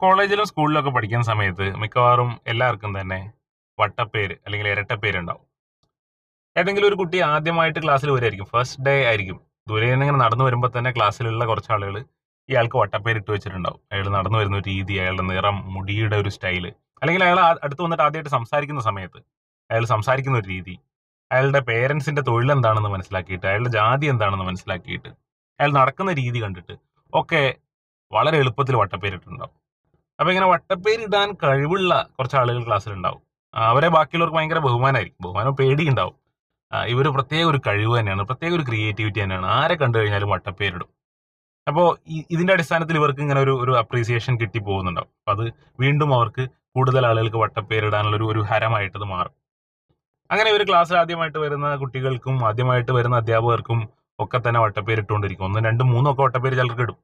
കോളേജിലും സ്കൂളിലൊക്കെ പഠിക്കുന്ന സമയത്ത് മിക്കവാറും എല്ലാവർക്കും തന്നെ വട്ടപ്പേര് അല്ലെങ്കിൽ ഇരട്ടപ്പേരുണ്ടാവും. ഏതെങ്കിലും ഒരു കുട്ടി ആദ്യമായിട്ട് ക്ലാസ്സിൽ വരുമായിരിക്കും ഫസ്റ്റ് ഡേ ആയിരിക്കും. ദൂരെ നിന്ന് ഇങ്ങനെ നടന്നു വരുമ്പോൾ തന്നെ ക്ലാസ്സിലുള്ള കുറച്ച് ആളുകൾ ഇയാൾക്ക് വട്ടപ്പേര് ഇട്ട് വെച്ചിട്ടുണ്ടാവും. അയാൾ നടന്നു വരുന്ന രീതി അയാളുടെ നിറം മുടിയുടെ ഒരു സ്റ്റൈൽ അല്ലെങ്കിൽ അയാൾ അടുത്ത് വന്നിട്ട് ആദ്യമായിട്ട് സംസാരിക്കുന്ന സമയത്ത് അയാൾ സംസാരിക്കുന്ന ഒരു രീതി. അയാളുടെ പേരൻസിന്റെ തൊഴിൽ എന്താണെന്ന് മനസ്സിലാക്കിയിട്ട് അയാളുടെ ജാതി എന്താണെന്ന് മനസ്സിലാക്കിയിട്ട് അയാൾ നടക്കുന്ന രീതി കണ്ടിട്ട് ഒക്കെ വളരെ എളുപ്പത്തിൽ വട്ടപ്പേരിട്ടുണ്ടാവും അപ്പൊ ഇങ്ങനെ വട്ടപ്പേര് ഇടാൻ കഴിവുള്ള കുറച്ച് ആളുകൾ ക്ലാസ്സിൽ ഉണ്ടാവും. അവരെ ബാക്കിയുള്ളവർക്ക് ഭയങ്കര ബഹുമാനമായിരിക്കും ബഹുമാനം പേടിയുണ്ടാവും. ഇവർ പ്രത്യേക ഒരു കഴിവ് തന്നെയാണ് പ്രത്യേക ഒരു ക്രിയേറ്റിവിറ്റി തന്നെയാണ്. ആരെ കണ്ടു കഴിഞ്ഞാലും വട്ടപ്പേരിടും. അപ്പോൾ ഇതിന്റെ അടിസ്ഥാനത്തിൽ ഇവർക്ക് ഇങ്ങനെ ഒരു ഒരു അപ്രീസിയേഷൻ കിട്ടി പോകുന്നുണ്ടാവും. അപ്പൊ അത് വീണ്ടും അവർക്ക് കൂടുതൽ ആളുകൾക്ക് വട്ടപ്പേരിടാനുള്ള ഒരു ഒരു ഹരമായിട്ട് മാറും. അങ്ങനെ ഇവർ ക്ലാസ്സിൽ ആദ്യമായിട്ട് വരുന്ന കുട്ടികൾക്കും ആദ്യമായിട്ട് വരുന്ന അധ്യാപകർക്കും ഒക്കെ തന്നെ വട്ടപ്പേരിട്ടുകൊണ്ടിരിക്കും. ഒന്നും രണ്ടും മൂന്നും ഒക്കെ വട്ടപ്പേര് ചിലർക്ക് ഇടും.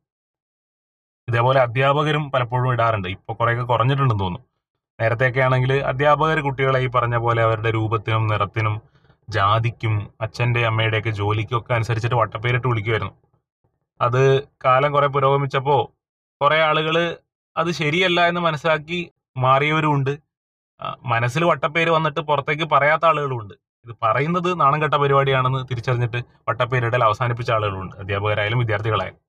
ഇതേപോലെ അധ്യാപകരും പലപ്പോഴും ഇടാറുണ്ട്. ഇപ്പൊ കുറേയൊക്കെ കുറഞ്ഞിട്ടുണ്ടെന്ന് തോന്നുന്നു. നേരത്തെയൊക്കെ ആണെങ്കിൽ അധ്യാപകർ കുട്ടികളെ ഈ പറഞ്ഞ പോലെ അവരുടെ രൂപത്തിനും നിറത്തിനും ജാതിക്കും അച്ഛന്റെ അമ്മയുടെ ഒക്കെ ജോലിക്കും ഒക്കെ അനുസരിച്ചിട്ട് വട്ടപ്പേരിട്ട് വിളിക്കുമായിരുന്നു അത് കാലം കുറെ പുരോഗമിച്ചപ്പോൾ കുറേ ആളുകൾ അത് ശരിയല്ല എന്ന് മനസ്സിലാക്കി മാറിയവരും ഉണ്ട്. മനസ്സിൽ വട്ടപ്പേര് വന്നിട്ട് പുറത്തേക്ക് പറയാത്ത ആളുകളും ഉണ്ട്. ഇത് പറയുന്നത് നാണം കെട്ട പരിപാടിയാണെന്ന് തിരിച്ചറിഞ്ഞിട്ട് വട്ടപ്പേരിടൽ അവസാനിപ്പിച്ച ആളുകളുണ്ട് അധ്യാപകരായാലും വിദ്യാർത്ഥികളായാലും.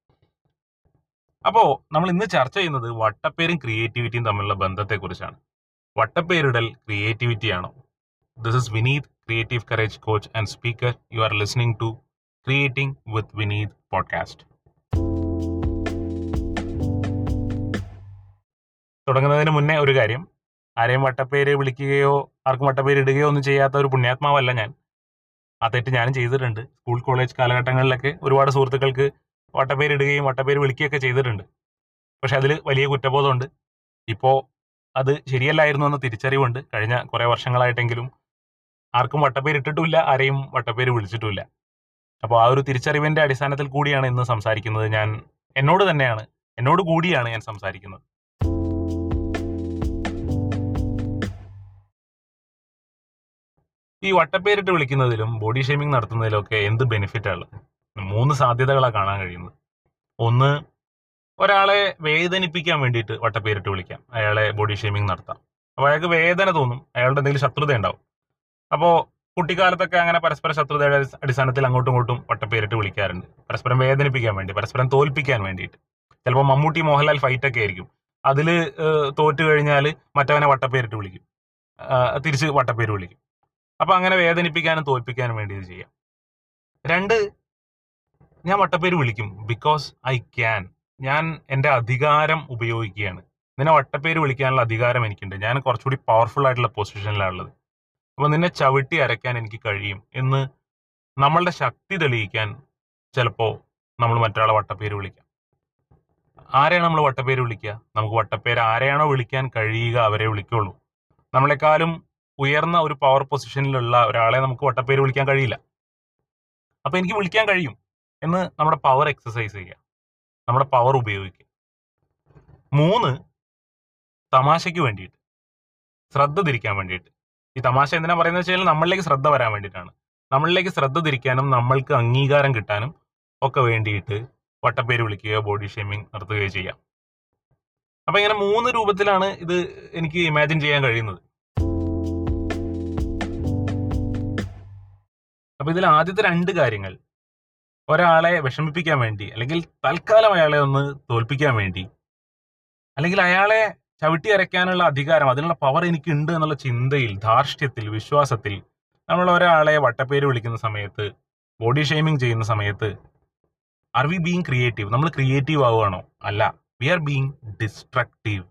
അപ്പോ നമ്മൾ ഇന്ന് ചർച്ച ചെയ്യുന്നത് വട്ടപ്പേരും ക്രിയേറ്റിവിറ്റിയും തമ്മിലുള്ള ബന്ധത്തെക്കുറിച്ചാണ്. വട്ടപ്പേരിടൽ ക്രിയേറ്റിവിറ്റി ആണോ? This is Vineeth creative courage coach and speaker you are listening to creating with Vineeth podcast തുടങ്ങുന്നതിന് മുന്നേ ഒരു കാര്യം. ആരെയും വട്ടപ്പേര് വിളിക്കുകയോ ആർക്കും വട്ടപ്പേര് ഇടുകയോ ഒന്നും ചെയ്യാത്ത ഒരു പുണ്യാത്മാവല്ല ഞാൻ. ആ തെറ്റ് ഞാനും ചെയ്തിട്ടുണ്ട്. സ്കൂൾ കോളേജ് കാലഘട്ടങ്ങളിലൊക്കെ ഒരുപാട് സുഹൃത്തുക്കൾക്ക് വട്ടപ്പേര് ഇടുകയും വട്ടപ്പേര് വിളിക്കുകയൊക്കെ ചെയ്തിട്ടുണ്ട്. പക്ഷെ അതിൽ വലിയ കുറ്റബോധമുണ്ട്. ഇപ്പോൾ അത് ശരിയല്ലായിരുന്നു എന്ന തിരിച്ചറിവുണ്ട്. കഴിഞ്ഞ കുറേ വർഷങ്ങളായിട്ടെങ്കിലും ആർക്കും വട്ടപ്പേര് ഇട്ടിട്ടുമില്ല ആരെയും വട്ടപ്പേര് വിളിച്ചിട്ടുമില്ല. അപ്പോൾ ആ ഒരു തിരിച്ചറിവിന്റെ അടിസ്ഥാനത്തിൽ കൂടിയാണ് ഇന്ന് സംസാരിക്കുന്നത് ഞാൻ. എന്നോട് തന്നെയാണ്. എന്നോട് കൂടിയാണ് ഞാൻ സംസാരിക്കുന്നത്. ഈ വട്ടപ്പേരിട്ട് വിളിക്കുന്നതിലും ബോഡി ഷേമിംഗ് നടത്തുന്നതിലും ഒക്കെ എന്ത് ബെനിഫിറ്റാണ് മൂന്ന് സാധ്യതകളാണ് കാണാൻ കഴിയുന്നത്. ഒന്ന് ഒരാളെ വേദനിപ്പിക്കാൻ വേണ്ടിയിട്ട് വട്ടപ്പേരിട്ട് വിളിക്കാം. അയാളെ ബോഡി ഷേമിംഗ് നടത്താം. അപ്പോൾ അയാൾക്ക് വേദന തോന്നും. അയാളുടെ എന്തെങ്കിലും ശത്രുത ഉണ്ടാവും. അപ്പോൾ കുട്ടിക്കാലത്തൊക്കെ അങ്ങനെ പരസ്പര ശത്രുതയുടെ അടിസ്ഥാനത്തിൽ അങ്ങോട്ടും ഇങ്ങോട്ടും വട്ടപ്പേരിട്ട് വിളിക്കാറുണ്ട്. പരസ്പരം വേദനിപ്പിക്കാൻ വേണ്ടി പരസ്പരം തോൽപ്പിക്കാൻ വേണ്ടിയിട്ട്. ചിലപ്പോൾ മമ്മൂട്ടി മോഹൻലാൽ ഫൈറ്റ് ഒക്കെ ആയിരിക്കും. അതിൽ തോറ്റു കഴിഞ്ഞാൽ മറ്റവനെ വട്ടപ്പേരിട്ട് വിളിക്കും. തിരിച്ച് വട്ടപ്പേര് വിളിക്കും. അപ്പോൾ അങ്ങനെ വേദനിപ്പിക്കാനും തോൽപ്പിക്കാനും വേണ്ടി ഇത് ചെയ്യാം. രണ്ട് ഞാൻ വട്ടപ്പേര് വിളിക്കും. ബിക്കോസ് ഐ ക്യാൻ ഞാൻ എന്റെ അധികാരം ഉപയോഗിക്കുകയാണ്. നിന്നെ വട്ടപ്പേര് വിളിക്കാനുള്ള അധികാരം എനിക്കുണ്ട്. ഞാൻ കുറച്ചുകൂടി പവർഫുൾ ആയിട്ടുള്ള പൊസിഷനിലാണ് ഉള്ളത്. അപ്പോൾ നിന്നെ ചവിട്ടി അരയ്ക്കാൻ എനിക്ക് കഴിയും എന്ന് നമ്മളുടെ ശക്തി തെളിയിക്കാൻ ചിലപ്പോൾ നമ്മൾ മറ്റൊരാളെ വട്ടപ്പേര് വിളിക്കാം. ആരെയാണ് നമ്മൾ വട്ടപ്പേര് വിളിക്കുക? നമുക്ക് വട്ടപ്പേര് ആരെയാണോ വിളിക്കാൻ കഴിയുക അവരെ വിളിക്കുള്ളൂ. നമ്മളെക്കാളും ഉയർന്ന ഒരു പവർ പൊസിഷനിലുള്ള ഒരാളെ നമുക്ക് വട്ടപ്പേര് വിളിക്കാൻ കഴിയില്ല. അപ്പൊ എനിക്ക് വിളിക്കാൻ കഴിയും. എന്ന് നമ്മുടെ പവർ എക്സസൈസ് ചെയ്യുക നമ്മുടെ പവർ ഉപയോഗിക്കുക. മൂന്ന് തമാശയ്ക്ക് വേണ്ടിയിട്ട്. ശ്രദ്ധ തിരിക്കാൻ വേണ്ടിയിട്ട്. ഈ തമാശ എന്തിനാ പറയുന്നത് വെച്ചാൽ നമ്മളിലേക്ക് ശ്രദ്ധ വരാൻ വേണ്ടിയിട്ടാണ്. നമ്മളിലേക്ക് ശ്രദ്ധ തിരിക്കാനും നമ്മൾക്ക് അംഗീകാരം കിട്ടാനും ഒക്കെ വേണ്ടിയിട്ട് വട്ടപ്പേര് വിളിക്കുകയോ ബോഡി ഷേമിങ് നടത്തുകയോ ചെയ്യാം. അപ്പൊ ഇങ്ങനെ മൂന്ന് രൂപത്തിലാണ് ഇത് എനിക്ക് ഇമാജിൻ ചെയ്യാൻ കഴിയുന്നത്. അപ്പൊ ഇതിൽ ആദ്യത്തെ രണ്ട് കാര്യങ്ങൾ. ഒരാളെ വിഷമിപ്പിക്കാൻ വേണ്ടി അല്ലെങ്കിൽ തൽക്കാലം അയാളെ ഒന്ന് തോൽപ്പിക്കാൻ വേണ്ടി അല്ലെങ്കിൽ അയാളെ ചവിട്ടി അരയ്ക്കാനുള്ള അധികാരം അതിനുള്ള പവർ എനിക്കുണ്ട് എന്നുള്ള ചിന്തയിൽ ധാർഷ്ട്യത്തിൽ വിശ്വാസത്തിൽ നമ്മൾ ഒരാളെ വട്ടപ്പേര് വിളിക്കുന്ന സമയത്ത് ബോഡി ഷെയ്മിങ് ചെയ്യുന്ന സമയത്ത് ആർ വി ബീങ് ക്രിയേറ്റീവ് നമ്മൾ ക്രിയേറ്റീവ് ആവുകയാണോ? അല്ല. വി ആർ ബീങ് ഡിസ്ട്രക്റ്റീവ്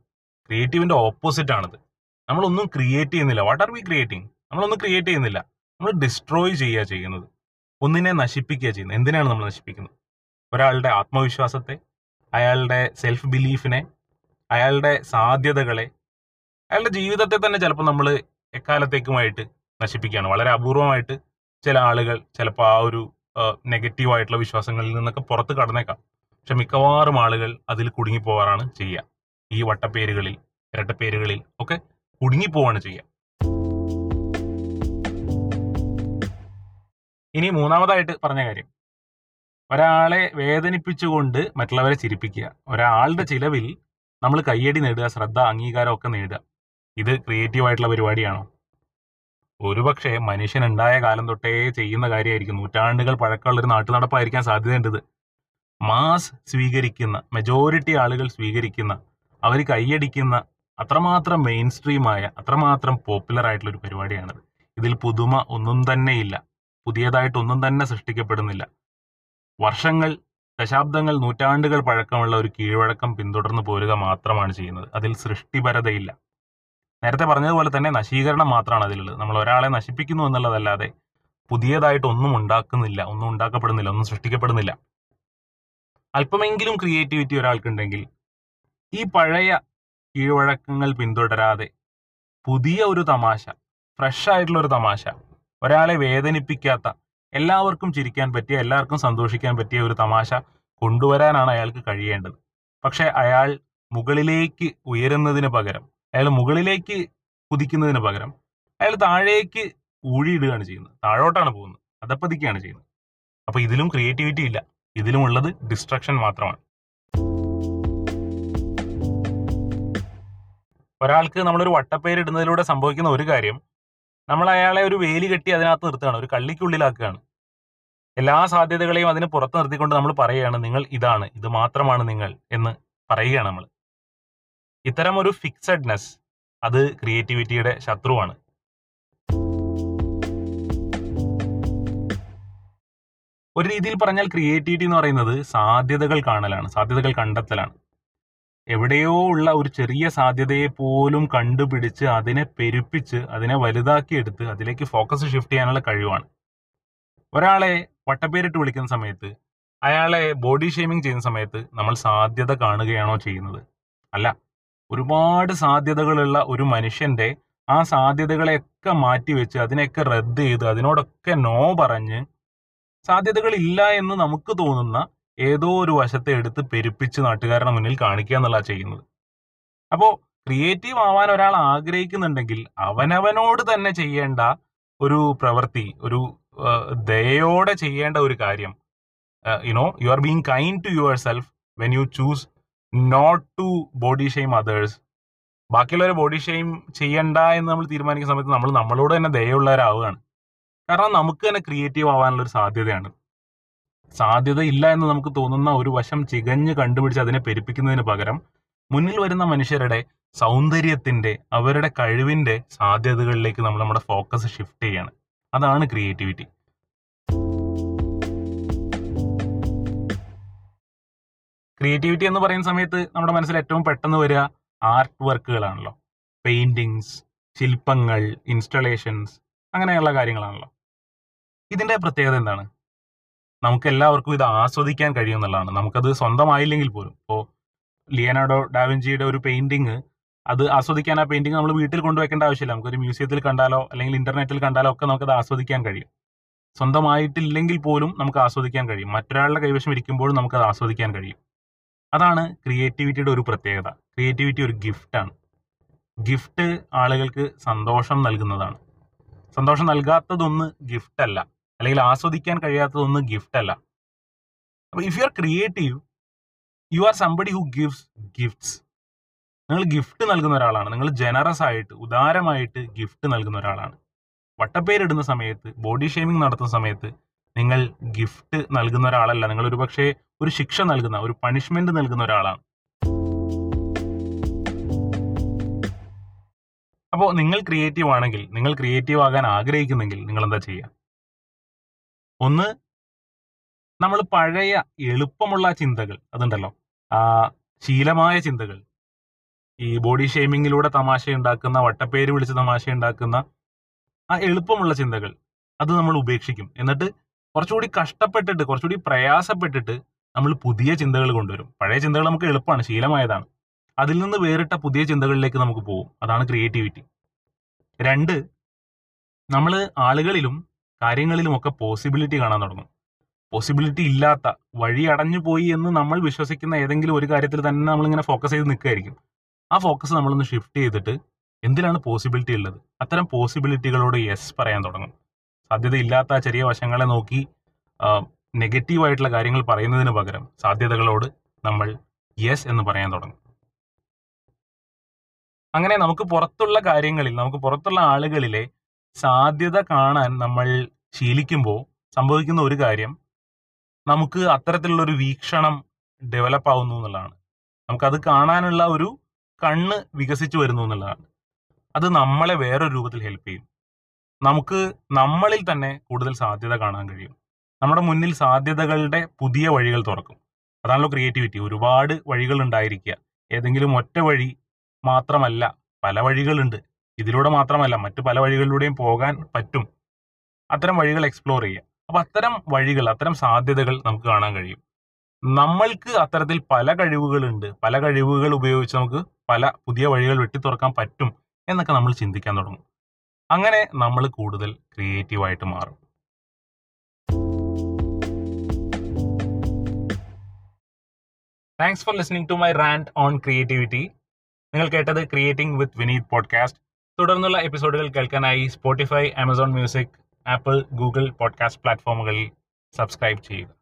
ക്രിയേറ്റീവിന്റെ ഓപ്പോസിറ്റ് ആണത്. നമ്മളൊന്നും ക്രിയേറ്റ് ചെയ്യുന്നില്ല. വാട്ട് ആർ വി ക്രിയേറ്റിംഗ് നമ്മളൊന്നും ക്രിയേറ്റ് ചെയ്യുന്നില്ല. നമ്മൾ ഡിസ്ട്രോയ് ചെയ്യുക ചെയ്യുന്നത്. ഒന്നിനെ നശിപ്പിക്കുക ചെയ്യുന്നത്. എന്തിനാണ് നമ്മൾ നശിപ്പിക്കുന്നത്? ഒരാളുടെ ആത്മവിശ്വാസത്തെ അയാളുടെ സെൽഫ് ബിലീഫിനെ അയാളുടെ സാധ്യതകളെ അയാളുടെ ജീവിതത്തെ തന്നെ ചിലപ്പോൾ നമ്മൾ എക്കാലത്തേക്കുമായിട്ട് നശിപ്പിക്കുകയാണ്. വളരെ അപൂർവമായിട്ട് ചില ആളുകൾ ചിലപ്പോൾ ആ ഒരു നെഗറ്റീവായിട്ടുള്ള വിശ്വാസങ്ങളിൽ നിന്നൊക്കെ പുറത്ത് കടന്നേക്കാം. പക്ഷെ മിക്കവാറും ആളുകൾ അതിൽ കുടുങ്ങിപ്പോവാറാണ് ചെയ്യുക. ഈ വട്ടപ്പേരുകളിൽ ഇരട്ടപ്പേരുകളിൽ ഒക്കെ കുടുങ്ങിപ്പോവാണ് ചെയ്യുക. ഇനി മൂന്നാമതായിട്ട് പറഞ്ഞ കാര്യം. ഒരാളെ വേദനിപ്പിച്ചുകൊണ്ട് മറ്റുള്ളവരെ ചിരിപ്പിക്കുക. ഒരാളുടെ ചിലവിൽ നമ്മൾ കയ്യടി നേടുക ശ്രദ്ധ അംഗീകാരം ഒക്കെ നേടുക. ഇത് ക്രിയേറ്റീവ് ആയിട്ടുള്ള പരിപാടിയാണോ? ഒരുപക്ഷെ മനുഷ്യൻ ഉണ്ടായ കാലം തൊട്ടേ ചെയ്യുന്ന കാര്യമായിരിക്കും. നൂറ്റാണ്ടുകൾ പഴക്കമുള്ള ഒരു നാട്ടു നടപ്പായിരിക്കാൻ സാധ്യതയുണ്ട് മാസ് സ്വീകരിക്കുന്ന മെജോറിറ്റി ആളുകൾ സ്വീകരിക്കുന്ന അവർ കൈയടിക്കുന്ന അത്രമാത്രം മെയിൻ സ്ട്രീമായ അത്രമാത്രം പോപ്പുലർ ആയിട്ടുള്ള ഒരു പരിപാടിയാണിത്. ഇതിൽ പുതുമ ഒന്നും തന്നെയില്ല. പുതിയതായിട്ട് ഒന്നും തന്നെ സൃഷ്ടിക്കപ്പെടുന്നില്ല. വർഷങ്ങൾ ദശാബ്ദങ്ങൾ നൂറ്റാണ്ടുകൾ പഴക്കമുള്ള ഒരു കീഴ്വഴക്കം പിന്തുടർന്നു പോരുക മാത്രമാണ് ചെയ്യുന്നത്. അതിൽ സൃഷ്ടിപരതയില്ല. നേരത്തെ പറഞ്ഞതുപോലെ തന്നെ നശീകരണം മാത്രമാണ് അതിലുള്ളത്. നമ്മൾ ഒരാളെ നശിപ്പിക്കുന്നു എന്നുള്ളതല്ലാതെ പുതിയതായിട്ട് ഒന്നും ഉണ്ടാക്കുന്നില്ല ഒന്നും ഉണ്ടാക്കപ്പെടുന്നില്ല ഒന്നും സൃഷ്ടിക്കപ്പെടുന്നില്ല. അല്പമെങ്കിലും ക്രിയേറ്റിവിറ്റി ഒരാൾക്കുണ്ടെങ്കിൽ ഈ പഴയ കീഴ്വഴക്കങ്ങൾ പിന്തുടരാതെ പുതിയ ഒരു തമാശ ഫ്രഷ് ആയിട്ടുള്ള ഒരു തമാശ ഒരാളെ വേദനിപ്പിക്കാത്ത എല്ലാവർക്കും ചിരിക്കാൻ പറ്റിയ എല്ലാവർക്കും സന്തോഷിക്കാൻ പറ്റിയ ഒരു തമാശ കൊണ്ടുവരാനാണ് അയാൾക്ക് കഴിയേണ്ടത്. പക്ഷെ അയാൾ മുകളിലേക്ക് ഉയരുന്നതിന് പകരം അയാൾ മുകളിലേക്ക് കുതിക്കുന്നതിന് പകരം അയാൾ താഴേക്ക് ഊഴിയിടുകയാണ് ചെയ്യുന്നത്. താഴോട്ടാണ് പോകുന്നത്. അതപ്പതിക്കുകയാണ് ചെയ്യുന്നത്. അപ്പൊ ഇതിലും ക്രിയേറ്റിവിറ്റി ഇല്ല. ഇതിലും ഉള്ളത് ഡിസ്ട്രക്ഷൻ മാത്രമാണ്. ഒരാൾക്ക് നമ്മളൊരു വട്ടപ്പേരിടുന്നതിലൂടെ സംഭവിക്കുന്ന ഒരു കാര്യം നമ്മൾ അയാളെ ഒരു വേലി കെട്ടി അതിനകത്ത് നിർത്തുകയാണ് ഒരു കള്ളിക്കുള്ളിലാക്കുകയാണ്. എല്ലാ സാധ്യതകളെയും അതിന് പുറത്ത് നിർത്തിക്കൊണ്ട് നമ്മൾ പറയുകയാണ് നിങ്ങൾ ഇതാണ് ഇത് മാത്രമാണ് നിങ്ങൾ എന്ന് പറയുകയാണ് നമ്മൾ. ഇത്തരം ഒരു ഫിക്സഡ്നെസ് അത് ക്രിയേറ്റിവിറ്റിയുടെ ശത്രുവാണ്. ഒരു രീതിയിൽ പറഞ്ഞാൽ ക്രിയേറ്റിവിറ്റി എന്ന് പറയുന്നത് സാധ്യതകൾ കാണലാണ് സാധ്യതകൾ കണ്ടെത്തലാണ്. എവിടെയോ ഉള്ള ഒരു ചെറിയ സാധ്യതയെ പോലും കണ്ടുപിടിച്ച് അതിനെ പെരുപ്പിച്ച് അതിനെ വലുതാക്കിയെടുത്ത് അതിലേക്ക് ഫോക്കസ് ഷിഫ്റ്റ് ചെയ്യാനുള്ള കഴിവാണ്. ഒരാളെ വട്ടപ്പേരിട്ട് വിളിക്കുന്ന സമയത്ത് അയാളെ ബോഡി ഷേമിംഗ് ചെയ്യുന്ന സമയത്ത് നമ്മൾ സാധ്യത കാണുകയാണോ ചെയ്യുന്നത്? അല്ല. ഒരുപാട് സാധ്യതകളുള്ള ഒരു മനുഷ്യന്റെ ആ സാധ്യതകളെയൊക്കെ മാറ്റിവെച്ച് അതിനെയൊക്കെ റദ്ദ് ചെയ്ത് അതിനോടൊക്കെ നോ പറഞ്ഞ് സാധ്യതകളില്ല എന്ന് നമുക്ക് തോന്നുന്ന ഏതോ ഒരു വശത്തെ എടുത്ത് പെരുപ്പിച്ച് നാട്ടുകാരുടെ മുന്നിൽ കാണിക്കുക എന്നുള്ള ചെയ്യുന്നത്. അപ്പോ ക്രിയേറ്റീവ് ആവാൻ ഒരാൾ ആഗ്രഹിക്കുന്നുണ്ടെങ്കിൽ അവനവനോട് തന്നെ ചെയ്യേണ്ട ഒരു പ്രവൃത്തി ഒരു ദയോടെ ചെയ്യേണ്ട ഒരു കാര്യം you know you are being kind to your self when you choose not to body shame others ബാക്കിയുള്ളവരെ ബോഡി ഷെയിം ചെയ്യണ്ട എന്ന് നമ്മൾ തീരുമാനിക്കുന്ന സമയത്ത് നമ്മൾ നമ്മളോട് തന്നെ ദയുള്ളവരാവുകയാണ് കാരണം നമുക്ക് തന്നെ ക്രിയേറ്റീവ് ആവാനുള്ള ഒരു സാധ്യതയാണ്. സാധ്യത ഇല്ല എന്ന് നമുക്ക് തോന്നുന്ന ഒരു വശം ചികഞ്ഞ് കണ്ടുപിടിച്ച് അതിനെ പെരുപ്പിക്കുന്നതിന് പകരം മുന്നിൽ വരുന്ന മനുഷ്യരുടെ സൗന്ദര്യത്തിന്റെ അവരുടെ കഴിവിന്റെ സാധ്യതകളിലേക്ക് നമ്മൾ നമ്മുടെ ഫോക്കസ് ഷിഫ്റ്റ് ചെയ്യാണ്. അതാണ് ക്രിയേറ്റിവിറ്റി ക്രിയേറ്റിവിറ്റി എന്ന് പറയുന്ന സമയത്ത് നമ്മുടെ മനസ്സിൽ ഏറ്റവും പെട്ടെന്ന് വരിക ആർട്ട് വർക്കുകളാണല്ലോ പെയിന്റിങ്സ് ശില്പങ്ങൾ ഇൻസ്റ്റലേഷൻസ് അങ്ങനെയുള്ള കാര്യങ്ങളാണല്ലോ. ഇതിന്റെ പ്രത്യേകത എന്താണ്? നമുക്ക് എല്ലാവർക്കും ഇത് ആസ്വദിക്കാൻ കഴിയും എന്നുള്ളതാണ് നമുക്കത് സ്വന്തമായില്ലെങ്കിൽ പോലും. ഇപ്പോൾ ലിയനാർഡോ ഡാവിഞ്ചിയുടെ ഒരു പെയിന്റിങ് അത് ആസ്വദിക്കാൻ ആ പെയിന്റിങ് നമ്മൾ വീട്ടിൽ കൊണ്ടുവയ്ക്കേണ്ട ആവശ്യമില്ല. നമുക്കൊരു മ്യൂസിയത്തിൽ കണ്ടാലോ അല്ലെങ്കിൽ ഇന്റർനെറ്റിൽ കണ്ടാലോ ഒക്കെ നമുക്കത് ആസ്വദിക്കാൻ കഴിയും. സ്വന്തമായിട്ടില്ലെങ്കിൽ പോലും നമുക്ക് ആസ്വദിക്കാൻ കഴിയും. മറ്റൊരാളുടെ കൈവശം ഇരിക്കുമ്പോഴും നമുക്കത് ആസ്വദിക്കാൻ കഴിയും. അതാണ് ക്രിയേറ്റിവിറ്റിയുടെ ഒരു പ്രത്യേകത. ക്രിയേറ്റിവിറ്റി ഒരു ഗിഫ്റ്റാണ്. ഗിഫ്റ്റ് ആളുകൾക്ക് സന്തോഷം നൽകുന്നതാണ്. സന്തോഷം നൽകാത്തതൊന്ന് ഗിഫ്റ്റല്ല. അല്ലെങ്കിൽ ആസ്വദിക്കാൻ കഴിയാത്തതൊന്നും ഗിഫ്റ്റ് അല്ല. അപ്പൊ if you are creative you are somebody who gives gifts നിങ്ങൾ ഗിഫ്റ്റ് നൽകുന്ന ഒരാളാണ്. നിങ്ങൾ ജനറസ് ആയിട്ട് ഉദാരമായിട്ട് ഗിഫ്റ്റ് നൽകുന്ന ഒരാളാണ്. വട്ടപ്പേരിടുന്ന സമയത്ത് ബോഡി ഷേമിംഗ് നടത്തുന്ന സമയത്ത് നിങ്ങൾ ഗിഫ്റ്റ് നൽകുന്ന ഒരാളല്ല. നിങ്ങൾ ഒരു പക്ഷേ ഒരു ശിക്ഷ നൽകുന്ന ഒരു പണിഷ്മെന്റ് നൽകുന്ന ഒരാളാണ്. അപ്പോൾ നിങ്ങൾ ക്രിയേറ്റീവ് ആണെങ്കിൽ നിങ്ങൾ ക്രിയേറ്റീവ് ആകാൻ ആഗ്രഹിക്കുന്നെങ്കിൽ നിങ്ങൾ എന്താ ചെയ്യുക? ഒന്ന് നമ്മൾ പഴയ എളുപ്പമുള്ള ചിന്തകൾ അതുണ്ടല്ലോ. ആ ശീലമായ ചിന്തകൾ. ഈ ബോഡി ഷേമിങ്ങിലൂടെ തമാശ ഉണ്ടാക്കുന്ന വട്ടപ്പേര് വിളിച്ച് തമാശ ഉണ്ടാക്കുന്ന ആ എളുപ്പമുള്ള ചിന്തകൾ അത് നമ്മൾ ഉപേക്ഷിക്കും. എന്നിട്ട് കുറച്ചുകൂടി കഷ്ടപ്പെട്ടിട്ട് കുറച്ചുകൂടി പ്രയാസപ്പെട്ടിട്ട് നമ്മൾ പുതിയ ചിന്തകൾ കൊണ്ടുവരും. പഴയ ചിന്തകൾ നമുക്ക് എളുപ്പമാണ് ശീലമായതാണ്. അതിൽ നിന്ന് വേറിട്ട പുതിയ ചിന്തകളിലേക്ക് നമുക്ക് പോകും അതാണ് ക്രിയേറ്റിവിറ്റി രണ്ട് നമ്മൾ ആളുകളിലും കാര്യങ്ങളിലും ഒക്കെ പോസിബിലിറ്റി കാണാൻ തുടങ്ങും. പോസിബിലിറ്റി ഇല്ലാത്ത വഴി അടഞ്ഞു പോയി എന്ന് നമ്മൾ വിശ്വസിക്കുന്ന ഏതെങ്കിലും ഒരു കാര്യത്തിൽ തന്നെ നമ്മളിങ്ങനെ ഫോക്കസ് ചെയ്ത് നിൽക്കുകയായിരിക്കും ആ ഫോക്കസ് നമ്മളൊന്ന് ഷിഫ്റ്റ് ചെയ്തിട്ട് എന്തിലാണ് പോസിബിലിറ്റി ഉള്ളത്? അത്തരം പോസിബിലിറ്റികളോട് യെസ് പറയാൻ തുടങ്ങും. സാധ്യത ഇല്ലാത്ത ചെറിയ വശങ്ങളെ നോക്കി നെഗറ്റീവായിട്ടുള്ള കാര്യങ്ങൾ പറയുന്നതിന് പകരം സാധ്യതകളോട് നമ്മൾ യെസ് എന്ന് പറയാൻ തുടങ്ങും. അങ്ങനെ നമുക്ക് പുറത്തുള്ള കാര്യങ്ങളിൽ നമുക്ക് പുറത്തുള്ള ആളുകളിലെ സാധ്യത കാണാൻ നമ്മൾ ശീലിക്കുമ്പോൾ സംഭവിക്കുന്ന ഒരു കാര്യം നമുക്ക് അത്തരത്തിലുള്ള ഒരു വീക്ഷണം ഡെവലപ്പ് ആവുന്നു എന്നുള്ളതാണ്. നമുക്കത് കാണാനുള്ള ഒരു കണ്ണ് വികസിച്ചു വരുന്നു എന്നുള്ളതാണ്. അത് നമ്മളെ വേറൊരു രൂപത്തിൽ ഹെൽപ്പ് ചെയ്യും. നമുക്ക് നമ്മളിൽ തന്നെ കൂടുതൽ സാധ്യത കാണാൻ കഴിയും. നമ്മുടെ മുന്നിൽ സാധ്യതകളുടെ പുതിയ വഴികൾ തുറക്കും. അതാണല്ലോ ക്രിയേറ്റിവിറ്റി ഒരുപാട് വഴികൾ ഉണ്ടായിരിക്കുക ഏതെങ്കിലും ഒറ്റ വഴി മാത്രമല്ല പല വഴികളുണ്ട്. ഇതിലൂടെ മാത്രമല്ല മറ്റു പല വഴികളിലൂടെയും പോകാൻ പറ്റും. അത്തരം വഴികൾ എക്സ്പ്ലോർ ചെയ്യുക അപ്പൊ അത്തരം വഴികൾ അത്തരം സാധ്യതകൾ നമുക്ക് കാണാൻ കഴിയും. നമ്മൾക്ക് അത്തരത്തിൽ പല കഴിവുകളുണ്ട്. പല കഴിവുകൾ ഉപയോഗിച്ച് നമുക്ക് പല പുതിയ വഴികൾ വെട്ടി തുറക്കാൻ പറ്റും എന്നൊക്കെ നമ്മൾ ചിന്തിക്കാൻ തുടങ്ങും. അങ്ങനെ നമ്മൾ കൂടുതൽ ക്രിയേറ്റീവായിട്ട് മാറും. Thanks for listening to my rant on creativity നിങ്ങൾ കേട്ടത് ക്രിയേറ്റിംഗ് വിത്ത് വിനീത് പോഡ്കാസ്റ്റ് തുടർന്നുള്ള എപ്പിസോഡുകൾ കേൾക്കാനായി Spotify Amazon music Apple Google podcast പ്ലാറ്റ്ഫോമുകളിൽ സബ്സ്ക്രൈബ് ചെയ്യുക.